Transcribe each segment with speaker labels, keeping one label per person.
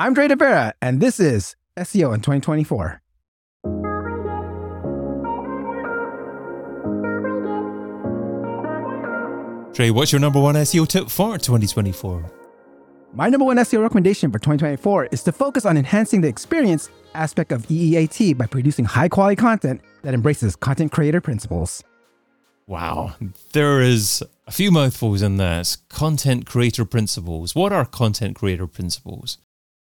Speaker 1: I'm Dre de Vera, and this is SEO in 2024.
Speaker 2: Dre, what's your number one SEO tip for 2024?
Speaker 1: My number one SEO recommendation for 2024 is to focus on enhancing the experience aspect of EEAT by producing high quality content that embraces content creator principles.
Speaker 2: Wow, there is a few mouthfuls in this. Content creator principles. What are content creator principles?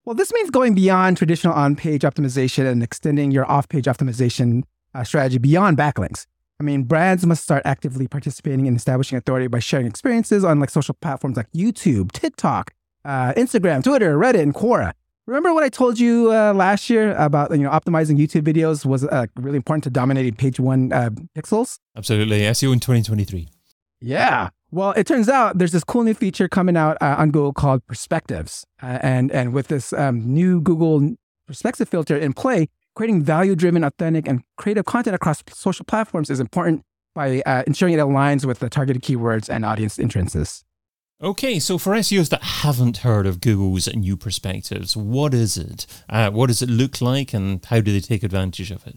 Speaker 1: Well, this means going beyond traditional on page optimization and extending your off page optimization uh, strategy beyond backlinks. I mean, brands must start actively participating in establishing authority by sharing experiences on like social platforms like YouTube, TikTok, uh, Instagram, Twitter, Reddit, and Quora. Remember what I told you uh, last year about you know optimizing YouTube videos was uh, really important to dominating page one uh, pixels?
Speaker 2: Absolutely, SEO in 2023.
Speaker 1: Yeah. Well, it turns out there's this cool new feature coming out uh, on Google called Perspectives, uh, and and with this um, new Google Perspective filter in play, creating value-driven, authentic, and creative content across social platforms is important by uh, ensuring it aligns with the targeted keywords and audience interests.
Speaker 2: Okay, so for SEOs that haven't heard of Google's new perspectives, what is it? Uh, what does it look like, and how do they take advantage of it?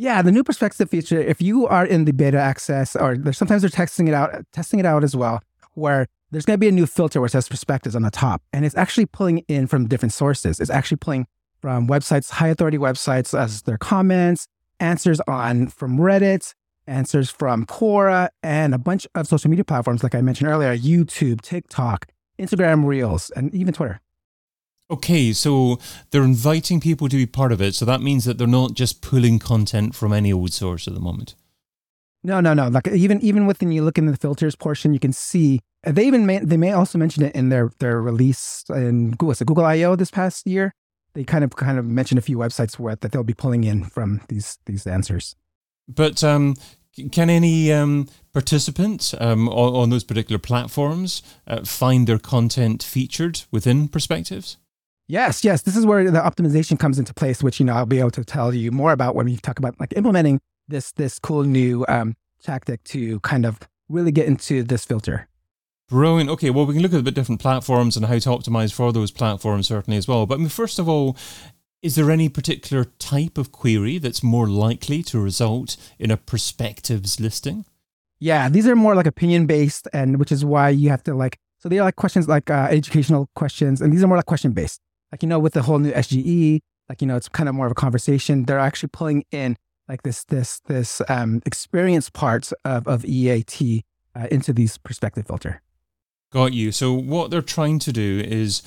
Speaker 1: Yeah, the new perspective feature. If you are in the beta access, or sometimes they're testing it out, testing it out as well, where there's going to be a new filter where it says perspectives on the top, and it's actually pulling in from different sources. It's actually pulling from websites, high authority websites, as their comments, answers on from Reddit, answers from Quora and a bunch of social media platforms, like I mentioned earlier YouTube, TikTok, Instagram Reels, and even Twitter.
Speaker 2: Okay, so they're inviting people to be part of it. So that means that they're not just pulling content from any old source at the moment.
Speaker 1: No, no, no. Like even even within you look in the filters portion, you can see they even may, they may also mention it in their their release in Google, so Google I/O this past year. They kind of kind of mentioned a few websites where that they'll be pulling in from these these answers.
Speaker 2: But um, can any um, participant um, on, on, those particular platforms uh, find their content featured within Perspectives?
Speaker 1: Yes, yes. This is where the optimization comes into place, which you know I'll be able to tell you more about when we talk about like implementing this this cool new um, tactic to kind of really get into this filter.
Speaker 2: Brilliant. Okay, well, we can look at a bit different platforms and how to optimize for those platforms certainly as well. But I mean, first of all, is there any particular type of query that's more likely to result in a perspectives listing?
Speaker 1: Yeah, these are more like opinion based, and which is why you have to like. So they are like questions like uh, educational questions, and these are more like question based. Like you know, with the whole new SGE, like you know, it's kind of more of a conversation. They're actually pulling in like this this this um, experience parts of of EAT uh, into these perspective filter.
Speaker 2: Got you. So what they're trying to do is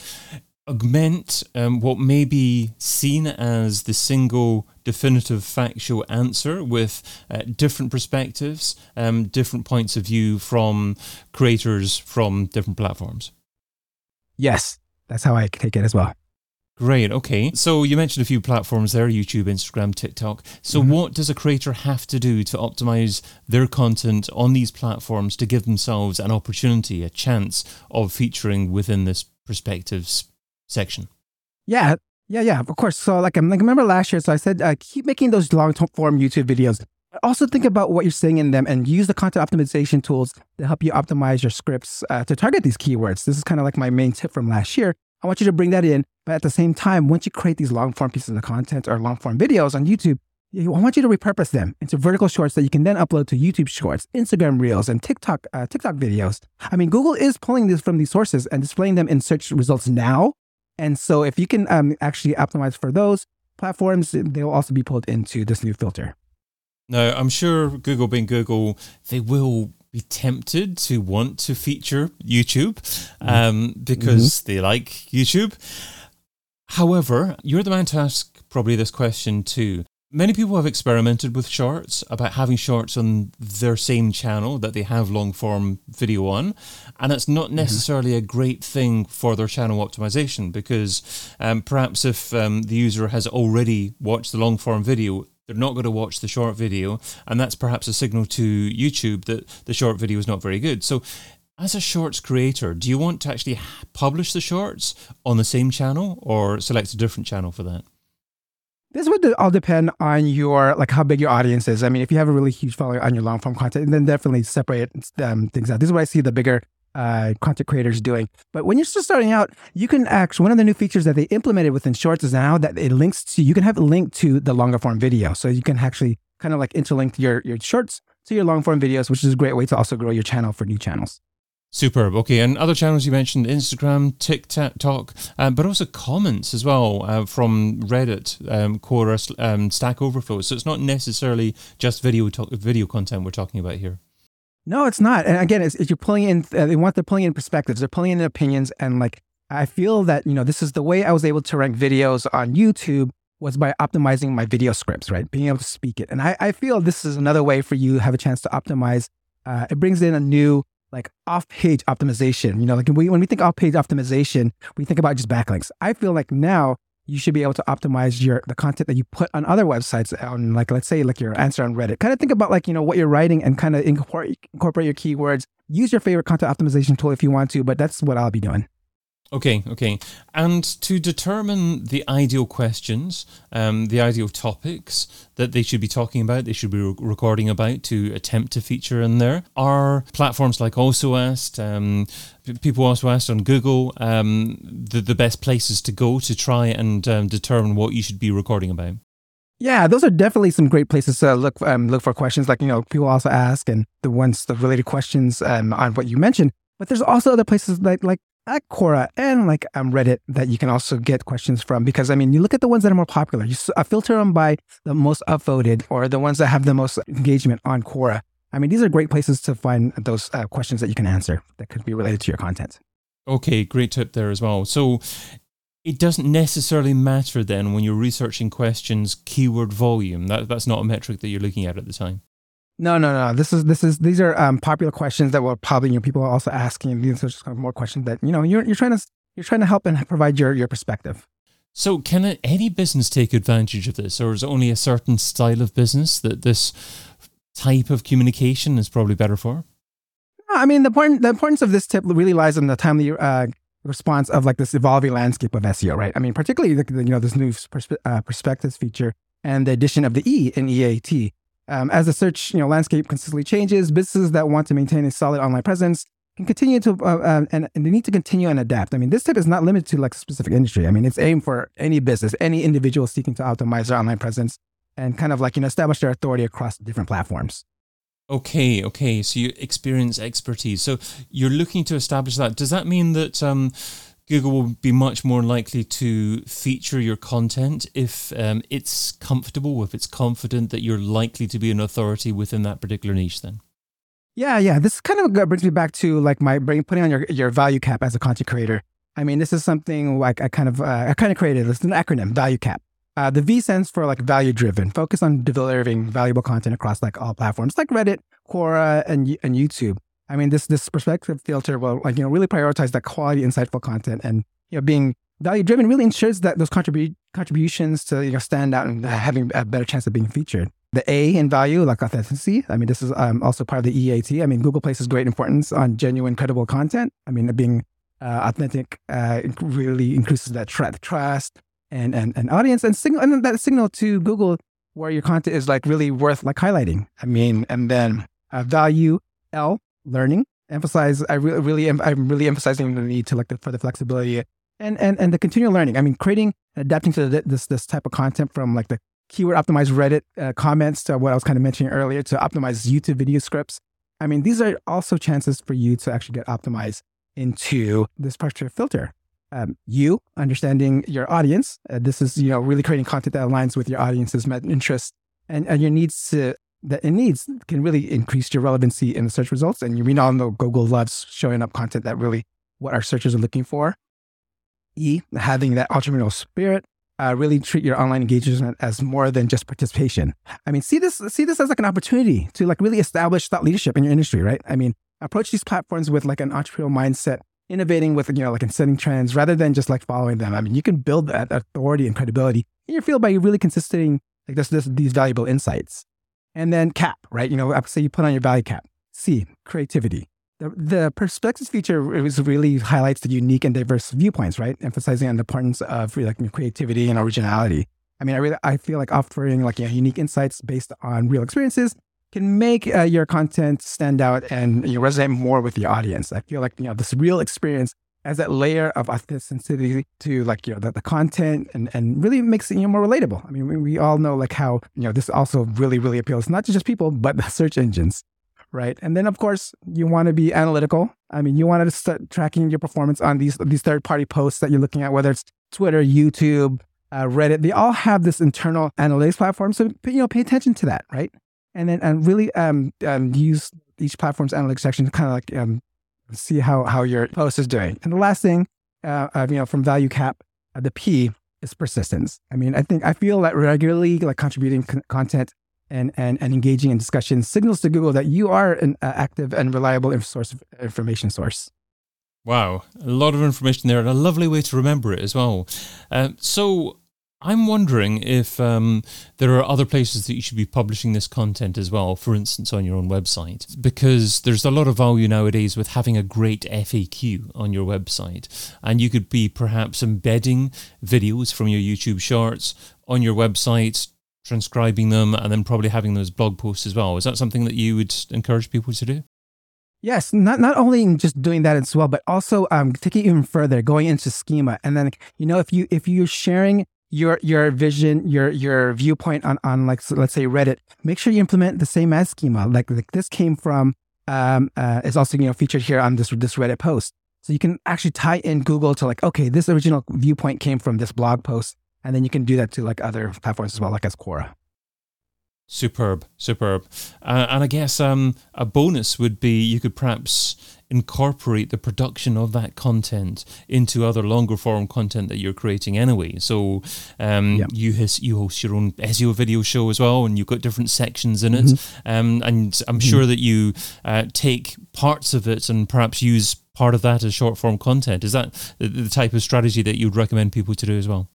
Speaker 2: augment um, what may be seen as the single definitive factual answer with uh, different perspectives, um, different points of view from creators from different platforms.
Speaker 1: Yes, that's how I take it as well.
Speaker 2: Great. Okay. So you mentioned a few platforms there YouTube, Instagram, TikTok. So, mm-hmm. what does a creator have to do to optimize their content on these platforms to give themselves an opportunity, a chance of featuring within this perspectives section.
Speaker 1: Yeah, yeah, yeah. Of course. So, like, I'm like, remember last year? So I said, uh, keep making those long form YouTube videos. Also, think about what you're saying in them and use the content optimization tools to help you optimize your scripts uh, to target these keywords. This is kind of like my main tip from last year. I want you to bring that in, but at the same time, once you create these long form pieces of content or long form videos on YouTube, I want you to repurpose them into vertical shorts that you can then upload to YouTube Shorts, Instagram Reels, and TikTok uh, TikTok videos. I mean, Google is pulling this from these sources and displaying them in search results now and so if you can um, actually optimize for those platforms, they'll also be pulled into this new filter.
Speaker 2: Now, I'm sure Google being Google, they will be tempted to want to feature YouTube um, because mm-hmm. they like YouTube. However, you're the man to ask probably this question too. Many people have experimented with shorts about having shorts on their same channel that they have long form video on. And it's not mm-hmm. necessarily mm-hmm. a great thing for their channel optimization because um, perhaps if um, the user has already watched the long form video, they're not going to watch the short video. And that's perhaps a signal to YouTube that the short video is not very good. So, as a shorts creator, do you want to actually publish the shorts on the same channel or select a different channel for that?
Speaker 1: This would all depend on your like how big your audience is. I mean, if you have a really huge following on your long form content, then definitely separate um, things out. This is where I see the bigger uh, content creators doing. But when you're still starting out, you can actually, one of the new features that they implemented within Shorts is now that it links to, you can have a link to the longer form video. So you can actually kind of like interlink your, your shorts to your long form videos, which is a great way to also grow your channel for new channels.
Speaker 2: Superb. Okay, and other channels you mentioned Instagram, TikTok, um, but also comments as well uh, from Reddit, um, Quora, um, Stack Overflow. So it's not necessarily just video video content we're talking about here.
Speaker 1: No, it's not. And again, it's, it's you're pulling in. Uh, they want they're pulling in perspectives. They're pulling in opinions, and like I feel that you know this is the way I was able to rank videos on YouTube was by optimizing my video scripts, right? Being able to speak it, and I, I feel this is another way for you have a chance to optimize. Uh, it brings in a new like off-page optimization. You know, like when we, when we think off-page optimization, we think about just backlinks. I feel like now you should be able to optimize your the content that you put on other websites on like let's say like your answer on Reddit. Kind of think about like you know what you're writing and kind of incorporate incorporate your keywords. Use your favorite content optimization tool if you want to, but that's what I'll be doing.
Speaker 2: Okay, okay. And to determine the ideal questions, um, the ideal topics that they should be talking about, they should be re- recording about to attempt to feature in there, are platforms like Also Asked, um, people also asked on Google, um, the, the best places to go to try and um, determine what you should be recording about?
Speaker 1: Yeah, those are definitely some great places to look um, look for questions. Like you know, people also ask, and the ones the related questions um, on what you mentioned. But there's also other places like like at Quora and like um, Reddit that you can also get questions from because I mean you look at the ones that are more popular. You uh, filter them by the most upvoted or the ones that have the most engagement on Quora. I mean these are great places to find those uh, questions that you can answer that could be related to your content.
Speaker 2: Okay great tip there as well. So it doesn't necessarily matter then when you're researching questions keyword volume. That, that's not a metric that you're looking at at the time
Speaker 1: no, no, no. This is this is these are um, popular questions that will probably you know people are also asking. These are just kind of more questions that you know you're you're trying to you're trying to help and provide your your perspective.
Speaker 2: So, can any business take advantage of this, or is it only a certain style of business that this type of communication is probably better for?
Speaker 1: I mean, the important the importance of this tip really lies in the timely uh, response of like this evolving landscape of SEO, right? I mean, particularly the, you know this new perspe- uh, perspectives feature and the addition of the E in EAT. Um, as the search you know, landscape consistently changes, businesses that want to maintain a solid online presence can continue to, uh, uh, and, and, they need to continue and adapt. I mean, this tip is not limited to like a specific industry. I mean, it's aimed for any business, any individual seeking to optimize their online presence and kind of like, you know, establish their authority across different platforms.
Speaker 2: Okay, okay. So you experience expertise. So you're looking to establish that. Does that mean that um, Google will be much more likely to feature your content if um, it's comfortable, if it's confident that you're likely to be an authority within that particular niche then?
Speaker 1: Yeah, yeah. This kind of brings me back to like my brain putting on your, your value cap as a content creator. I mean, this is something like I kind of uh, I kind of created. It's an acronym, value cap. Uh, the V stands for like value driven, focus on delivering valuable content across like all platforms like Reddit, Quora, and and YouTube. I mean, this this perspective filter will like you know really prioritize that quality, insightful content, and you know being value driven really ensures that those contribute contributions to you know stand out and having a better chance of being featured. The A in value, like authenticity. I mean, this is um, also part of the EAT. I mean, Google places great importance on genuine, credible content. I mean, being uh, authentic uh, really increases that tra- trust and, and and audience and signal and that signal to Google where your content is like really worth like highlighting. I mean, and then uh, value L learning. Emphasize, I really, am, I'm really emphasizing the need to like the, for the flexibility and and and the continual learning. I mean, creating adapting to the, this this type of content from like the keyword optimized Reddit uh, comments to what I was kind of mentioning earlier to optimize YouTube video scripts. I mean, these are also chances for you to actually get optimized into this particular filter. Um, you understanding your audience. Uh, this is you know really creating content that aligns with your audience's interests and, and your needs to that it needs can really increase your relevancy in the search results. And we all know Google loves showing up content that really what our searchers are looking for. E, having that entrepreneurial spirit, uh, really treat your online engagement as more than just participation. I mean, see this see this as like an opportunity to like really establish thought leadership in your industry, right? I mean, approach these platforms with like an entrepreneurial mindset, innovating with you know like in setting trends rather than just like following them. I mean, you can build that authority and credibility in your field by really consisting like this, this these valuable insights. And then cap, right? You know, say you put on your value cap. C, creativity. The, the perspectives feature is really highlights the unique and diverse viewpoints, right? Emphasizing on the importance of like creativity and originality. I mean, I really I feel like offering like you know, unique insights based on real experiences can make uh, your content stand out and you resonate more with the audience. I feel like you know this real experience as that layer of authenticity to like you know the, the content and and really makes it you know more relatable. I mean, we, we all know like how you know this also really really appeals not to just people but the search engines, right? And then of course you want to be analytical. I mean, you want to start tracking your performance on these these third party posts that you're looking at, whether it's Twitter, YouTube, uh, Reddit. They all have this internal analytics platform, so you know pay attention to that, right? And then and really um, um use each platform's analytics section to kind of like um, see how how your post is doing. And the last thing, uh, you know, from value cap, uh, the P is persistence. I mean, I think I feel that regularly like contributing con- content and, and and engaging in discussion signals to Google that you are an uh, active and reliable source information source.
Speaker 2: Wow, a lot of information there, and a lovely way to remember it as well. Uh, so I'm wondering if um, there are other places that you should be publishing this content as well, for instance, on your own website, because there's a lot of value nowadays with having a great FAQ on your website. And you could be perhaps embedding videos from your YouTube shorts on your website, transcribing them, and then probably having those blog posts as well. Is that something that you would encourage people to do?
Speaker 1: Yes, not not only just doing that as well, but also um, taking even further, going into schema, and then you know if you if you're sharing your your vision, your your viewpoint on on like so let's say Reddit, make sure you implement the same as schema. Like like this came from um uh, is also you know featured here on this this Reddit post. So you can actually tie in Google to like okay, this original viewpoint came from this blog post, and then you can do that to like other platforms as well, like as Quora.
Speaker 2: Superb, superb. Uh, and I guess um, a bonus would be you could perhaps incorporate the production of that content into other longer form content that you're creating anyway. So um, yep. you host, you host your own SEO video show as well, and you've got different sections in it. Mm-hmm. Um, and I'm mm-hmm. sure that you uh, take parts of it and perhaps use part of that as short form content. Is that the, the type of strategy that you'd recommend people to do as well?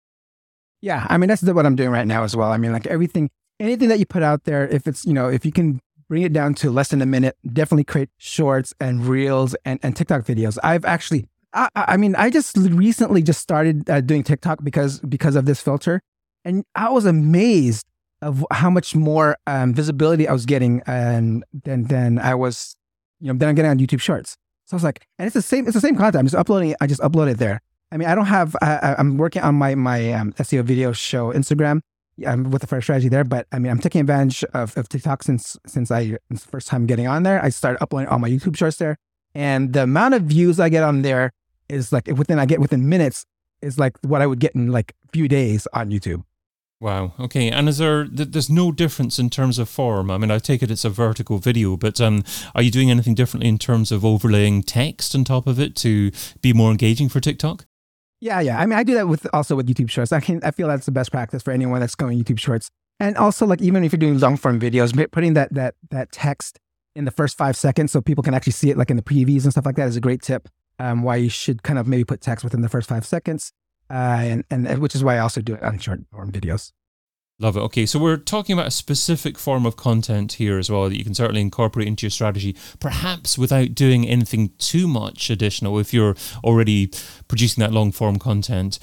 Speaker 1: Yeah, I mean that's what I'm doing right now as well. I mean, like everything anything that you put out there, if it's, you know, if you can bring it down to less than a minute, definitely create shorts and reels and, and TikTok videos. I've actually, I, I mean, I just recently just started uh, doing TikTok because, because of this filter. And I was amazed of how much more um, visibility I was getting and than, than I was, you know, than I'm getting on YouTube shorts. So I was like, and it's the same, it's the same content. I'm just uploading it. I just upload it there. I mean, I don't have, I, I'm working on my, my um, SEO video show Instagram I'm with the first strategy there, but I mean, I'm taking advantage of, of TikTok since since I the first time getting on there. I started uploading all my YouTube shorts there, and the amount of views I get on there is like within I get within minutes is like what I would get in like a few days on YouTube.
Speaker 2: Wow. Okay. And is there there's no difference in terms of form? I mean, I take it it's a vertical video, but um, are you doing anything differently in terms of overlaying text on top of it to be more engaging for TikTok?
Speaker 1: Yeah, yeah. I mean, I do that with also with YouTube Shorts. I can I feel that's the best practice for anyone that's going YouTube Shorts. And also, like even if you're doing long form videos, putting that that that text in the first five seconds so people can actually see it, like in the previews and stuff like that, is a great tip. Um, why you should kind of maybe put text within the first five seconds, uh, and and which is why I also do it on short form videos.
Speaker 2: Love it. Okay, so we're talking about a specific form of content here as well that you can certainly incorporate into your strategy, perhaps without doing anything too much additional if you're already producing that long form content.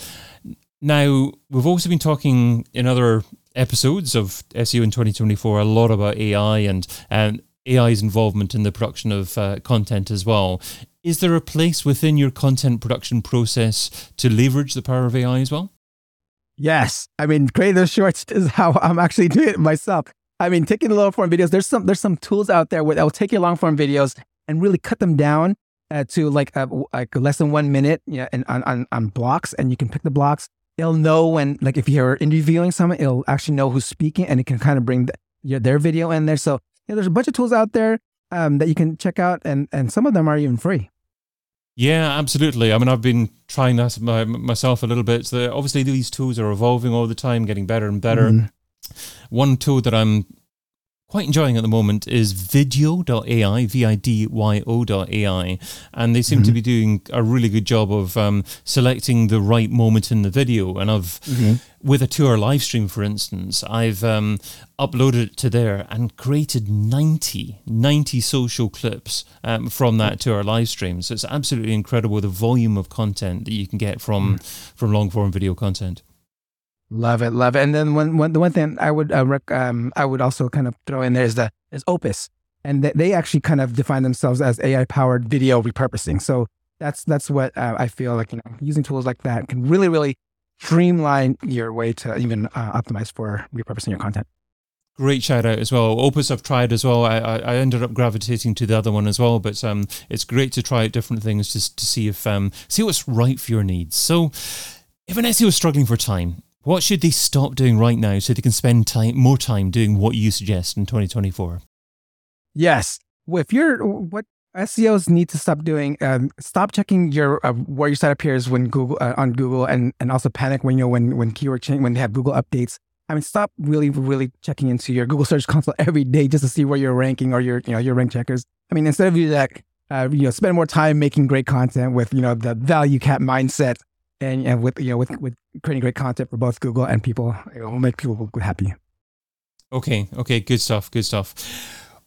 Speaker 2: Now, we've also been talking in other episodes of SEO in 2024 a lot about AI and, and AI's involvement in the production of uh, content as well. Is there a place within your content production process to leverage the power of AI as well?
Speaker 1: Yes. I mean, creating those shorts is how I'm actually doing it myself. I mean, taking the long form videos, there's some there's some tools out there where they'll take your long form videos and really cut them down uh, to like uh, like less than one minute, yeah, and on, on on blocks, and you can pick the blocks. It'll know when, like, if you're interviewing someone, it'll actually know who's speaking, and it can kind of bring the, yeah, their video in there. So yeah, there's a bunch of tools out there um, that you can check out, and and some of them are even free.
Speaker 2: Yeah, absolutely. I mean, I've been trying that my, myself a little bit. So obviously, these tools are evolving all the time, getting better and better. Mm. One tool that I'm quite enjoying at the moment is vidyo.ai, V-I-D-Y-O.ai. And they seem mm-hmm. to be doing a really good job of um, selecting the right moment in the video. And I've, mm-hmm. with a two-hour live stream, for instance, I've um, uploaded it to there and created 90, 90 social clips um, from that two-hour live stream. So it's absolutely incredible the volume of content that you can get from, mm. from long-form video content.
Speaker 1: Love it, love it. And then one, the one thing I would uh, rec- um, I would also kind of throw in there is the is Opus, and th- they actually kind of define themselves as AI powered video repurposing. So that's that's what uh, I feel like you know using tools like that can really really streamline your way to even uh, optimize for repurposing your content.
Speaker 2: Great shout out as well. Opus I've tried as well. I, I, I ended up gravitating to the other one as well, but um, it's great to try out different things just to see if um, see what's right for your needs. So, if an SEO is struggling for time, what should they stop doing right now so they can spend time more time doing what you suggest in 2024?
Speaker 1: Yes, if you're what SEOs need to stop doing, um, stop checking your uh, where your site appears when Google uh, on Google, and and also panic when you know when when keyword change when they have Google updates I mean, stop really, really checking into your Google Search Console every day just to see where you're ranking or your, you know, your rank checkers. I mean, instead of you that, uh, you know, spend more time making great content with, you know, the value cap mindset and, and with, you know, with, with creating great content for both Google and people, it will make people happy.
Speaker 2: Okay. Okay. Good stuff. Good stuff.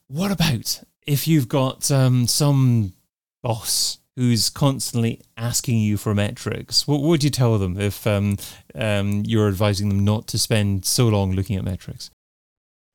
Speaker 2: What about if you've got um, some boss who's constantly asking you for metrics, what would you tell them if um, um, you're advising them not to spend so long looking at metrics?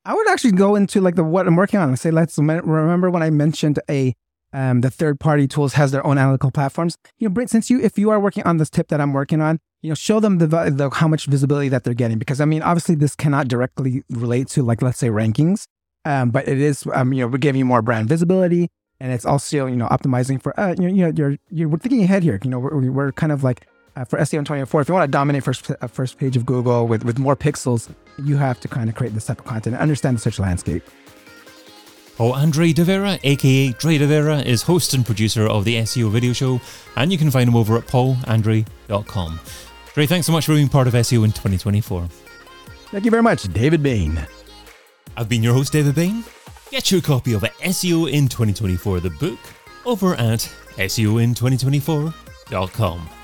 Speaker 1: I would actually go into like the what I'm working on and say, let's remember when I mentioned a um, the third party tools has their own analytical platforms. You know, since you if you are working on this tip that I'm working on, you know, show them the, the how much visibility that they're getting because I mean, obviously this cannot directly relate to like let's say rankings, um, but it is um, you know we're giving you more brand visibility and it's also you know optimizing for uh, you know you're you're thinking ahead here. You know we're, we're kind of like uh, for SEO in 24. If you want to dominate first uh, first page of Google with with more pixels, you have to kind of create this type of content and understand the search landscape.
Speaker 2: Oh, paul Andre De Vera, aka Dre De Vera, is host and producer of the SEO video show, and you can find him over at paulandre.com. Dre, thanks so much for being part of SEO in 2024.
Speaker 1: Thank you very much, David Bain.
Speaker 2: I've been your host, David Bain. Get your copy of SEO in 2024, the book, over at SEOin2024.com.